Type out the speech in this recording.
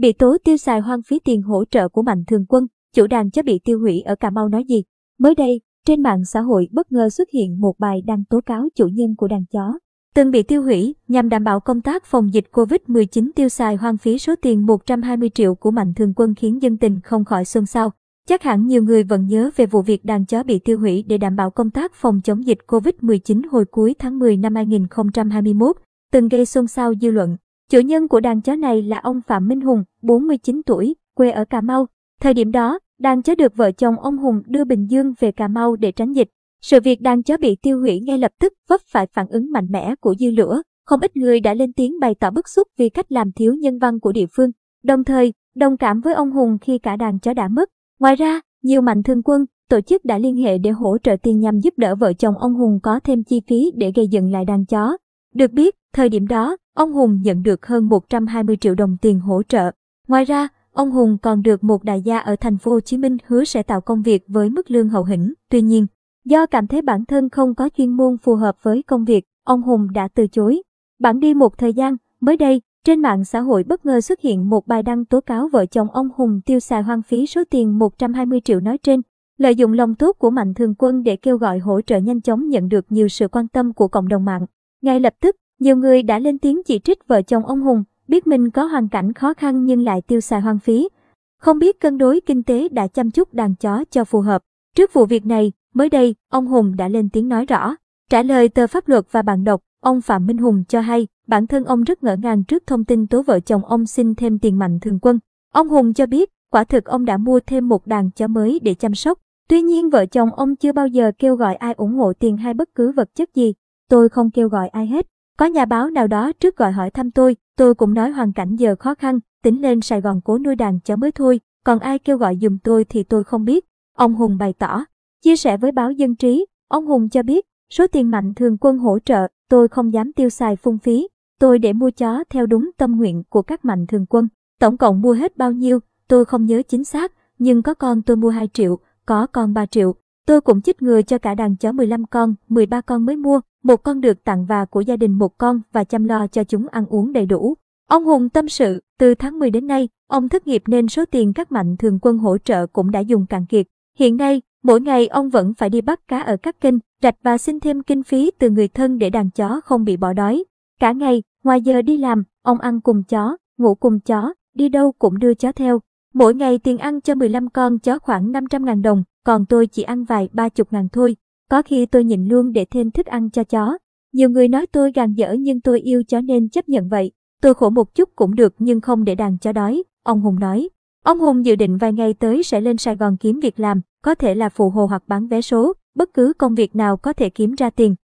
Bị tố tiêu xài hoang phí tiền hỗ trợ của Mạnh Thường Quân, chủ đàn chó bị tiêu hủy ở Cà Mau nói gì? Mới đây, trên mạng xã hội bất ngờ xuất hiện một bài đăng tố cáo chủ nhân của đàn chó. Từng bị tiêu hủy nhằm đảm bảo công tác phòng dịch Covid-19 tiêu xài hoang phí số tiền 120 triệu của Mạnh Thường Quân khiến dân tình không khỏi xôn xao. Chắc hẳn nhiều người vẫn nhớ về vụ việc đàn chó bị tiêu hủy để đảm bảo công tác phòng chống dịch Covid-19 hồi cuối tháng 10 năm 2021, từng gây xôn xao dư luận. Chủ nhân của đàn chó này là ông Phạm Minh Hùng, 49 tuổi, quê ở Cà Mau. Thời điểm đó, đàn chó được vợ chồng ông Hùng đưa Bình Dương về Cà Mau để tránh dịch. Sự việc đàn chó bị tiêu hủy ngay lập tức vấp phải phản ứng mạnh mẽ của dư lửa. Không ít người đã lên tiếng bày tỏ bức xúc vì cách làm thiếu nhân văn của địa phương. Đồng thời, đồng cảm với ông Hùng khi cả đàn chó đã mất. Ngoài ra, nhiều mạnh thương quân, tổ chức đã liên hệ để hỗ trợ tiền nhằm giúp đỡ vợ chồng ông Hùng có thêm chi phí để gây dựng lại đàn chó. Được biết, thời điểm đó, ông Hùng nhận được hơn 120 triệu đồng tiền hỗ trợ. Ngoài ra, ông Hùng còn được một đại gia ở thành phố Hồ Chí Minh hứa sẽ tạo công việc với mức lương hậu hĩnh. Tuy nhiên, do cảm thấy bản thân không có chuyên môn phù hợp với công việc, ông Hùng đã từ chối. Bản đi một thời gian, mới đây, trên mạng xã hội bất ngờ xuất hiện một bài đăng tố cáo vợ chồng ông Hùng tiêu xài hoang phí số tiền 120 triệu nói trên. Lợi dụng lòng tốt của Mạnh Thường Quân để kêu gọi hỗ trợ nhanh chóng nhận được nhiều sự quan tâm của cộng đồng mạng. Ngay lập tức, nhiều người đã lên tiếng chỉ trích vợ chồng ông Hùng, biết mình có hoàn cảnh khó khăn nhưng lại tiêu xài hoang phí. Không biết cân đối kinh tế đã chăm chút đàn chó cho phù hợp. Trước vụ việc này, mới đây, ông Hùng đã lên tiếng nói rõ. Trả lời tờ pháp luật và bạn đọc, ông Phạm Minh Hùng cho hay, bản thân ông rất ngỡ ngàng trước thông tin tố vợ chồng ông xin thêm tiền mạnh thường quân. Ông Hùng cho biết, quả thực ông đã mua thêm một đàn chó mới để chăm sóc. Tuy nhiên vợ chồng ông chưa bao giờ kêu gọi ai ủng hộ tiền hay bất cứ vật chất gì. Tôi không kêu gọi ai hết. Có nhà báo nào đó trước gọi hỏi thăm tôi, tôi cũng nói hoàn cảnh giờ khó khăn, tính lên Sài Gòn cố nuôi đàn chó mới thôi, còn ai kêu gọi giùm tôi thì tôi không biết. Ông Hùng bày tỏ. Chia sẻ với báo Dân Trí, ông Hùng cho biết, số tiền mạnh thường quân hỗ trợ, tôi không dám tiêu xài phung phí. Tôi để mua chó theo đúng tâm nguyện của các mạnh thường quân. Tổng cộng mua hết bao nhiêu, tôi không nhớ chính xác, nhưng có con tôi mua 2 triệu, có con 3 triệu. Tôi cũng chích ngừa cho cả đàn chó 15 con, 13 con mới mua, một con được tặng và của gia đình một con và chăm lo cho chúng ăn uống đầy đủ. Ông Hùng tâm sự, từ tháng 10 đến nay, ông thất nghiệp nên số tiền các mạnh thường quân hỗ trợ cũng đã dùng cạn kiệt. Hiện nay, mỗi ngày ông vẫn phải đi bắt cá ở các kênh, rạch và xin thêm kinh phí từ người thân để đàn chó không bị bỏ đói. Cả ngày, ngoài giờ đi làm, ông ăn cùng chó, ngủ cùng chó, đi đâu cũng đưa chó theo. Mỗi ngày tiền ăn cho 15 con chó khoảng 500.000 đồng, còn tôi chỉ ăn vài ba chục ngàn thôi. Có khi tôi nhịn luôn để thêm thức ăn cho chó. Nhiều người nói tôi gàn dở nhưng tôi yêu chó nên chấp nhận vậy. Tôi khổ một chút cũng được nhưng không để đàn chó đói, ông Hùng nói. Ông Hùng dự định vài ngày tới sẽ lên Sài Gòn kiếm việc làm, có thể là phụ hồ hoặc bán vé số, bất cứ công việc nào có thể kiếm ra tiền.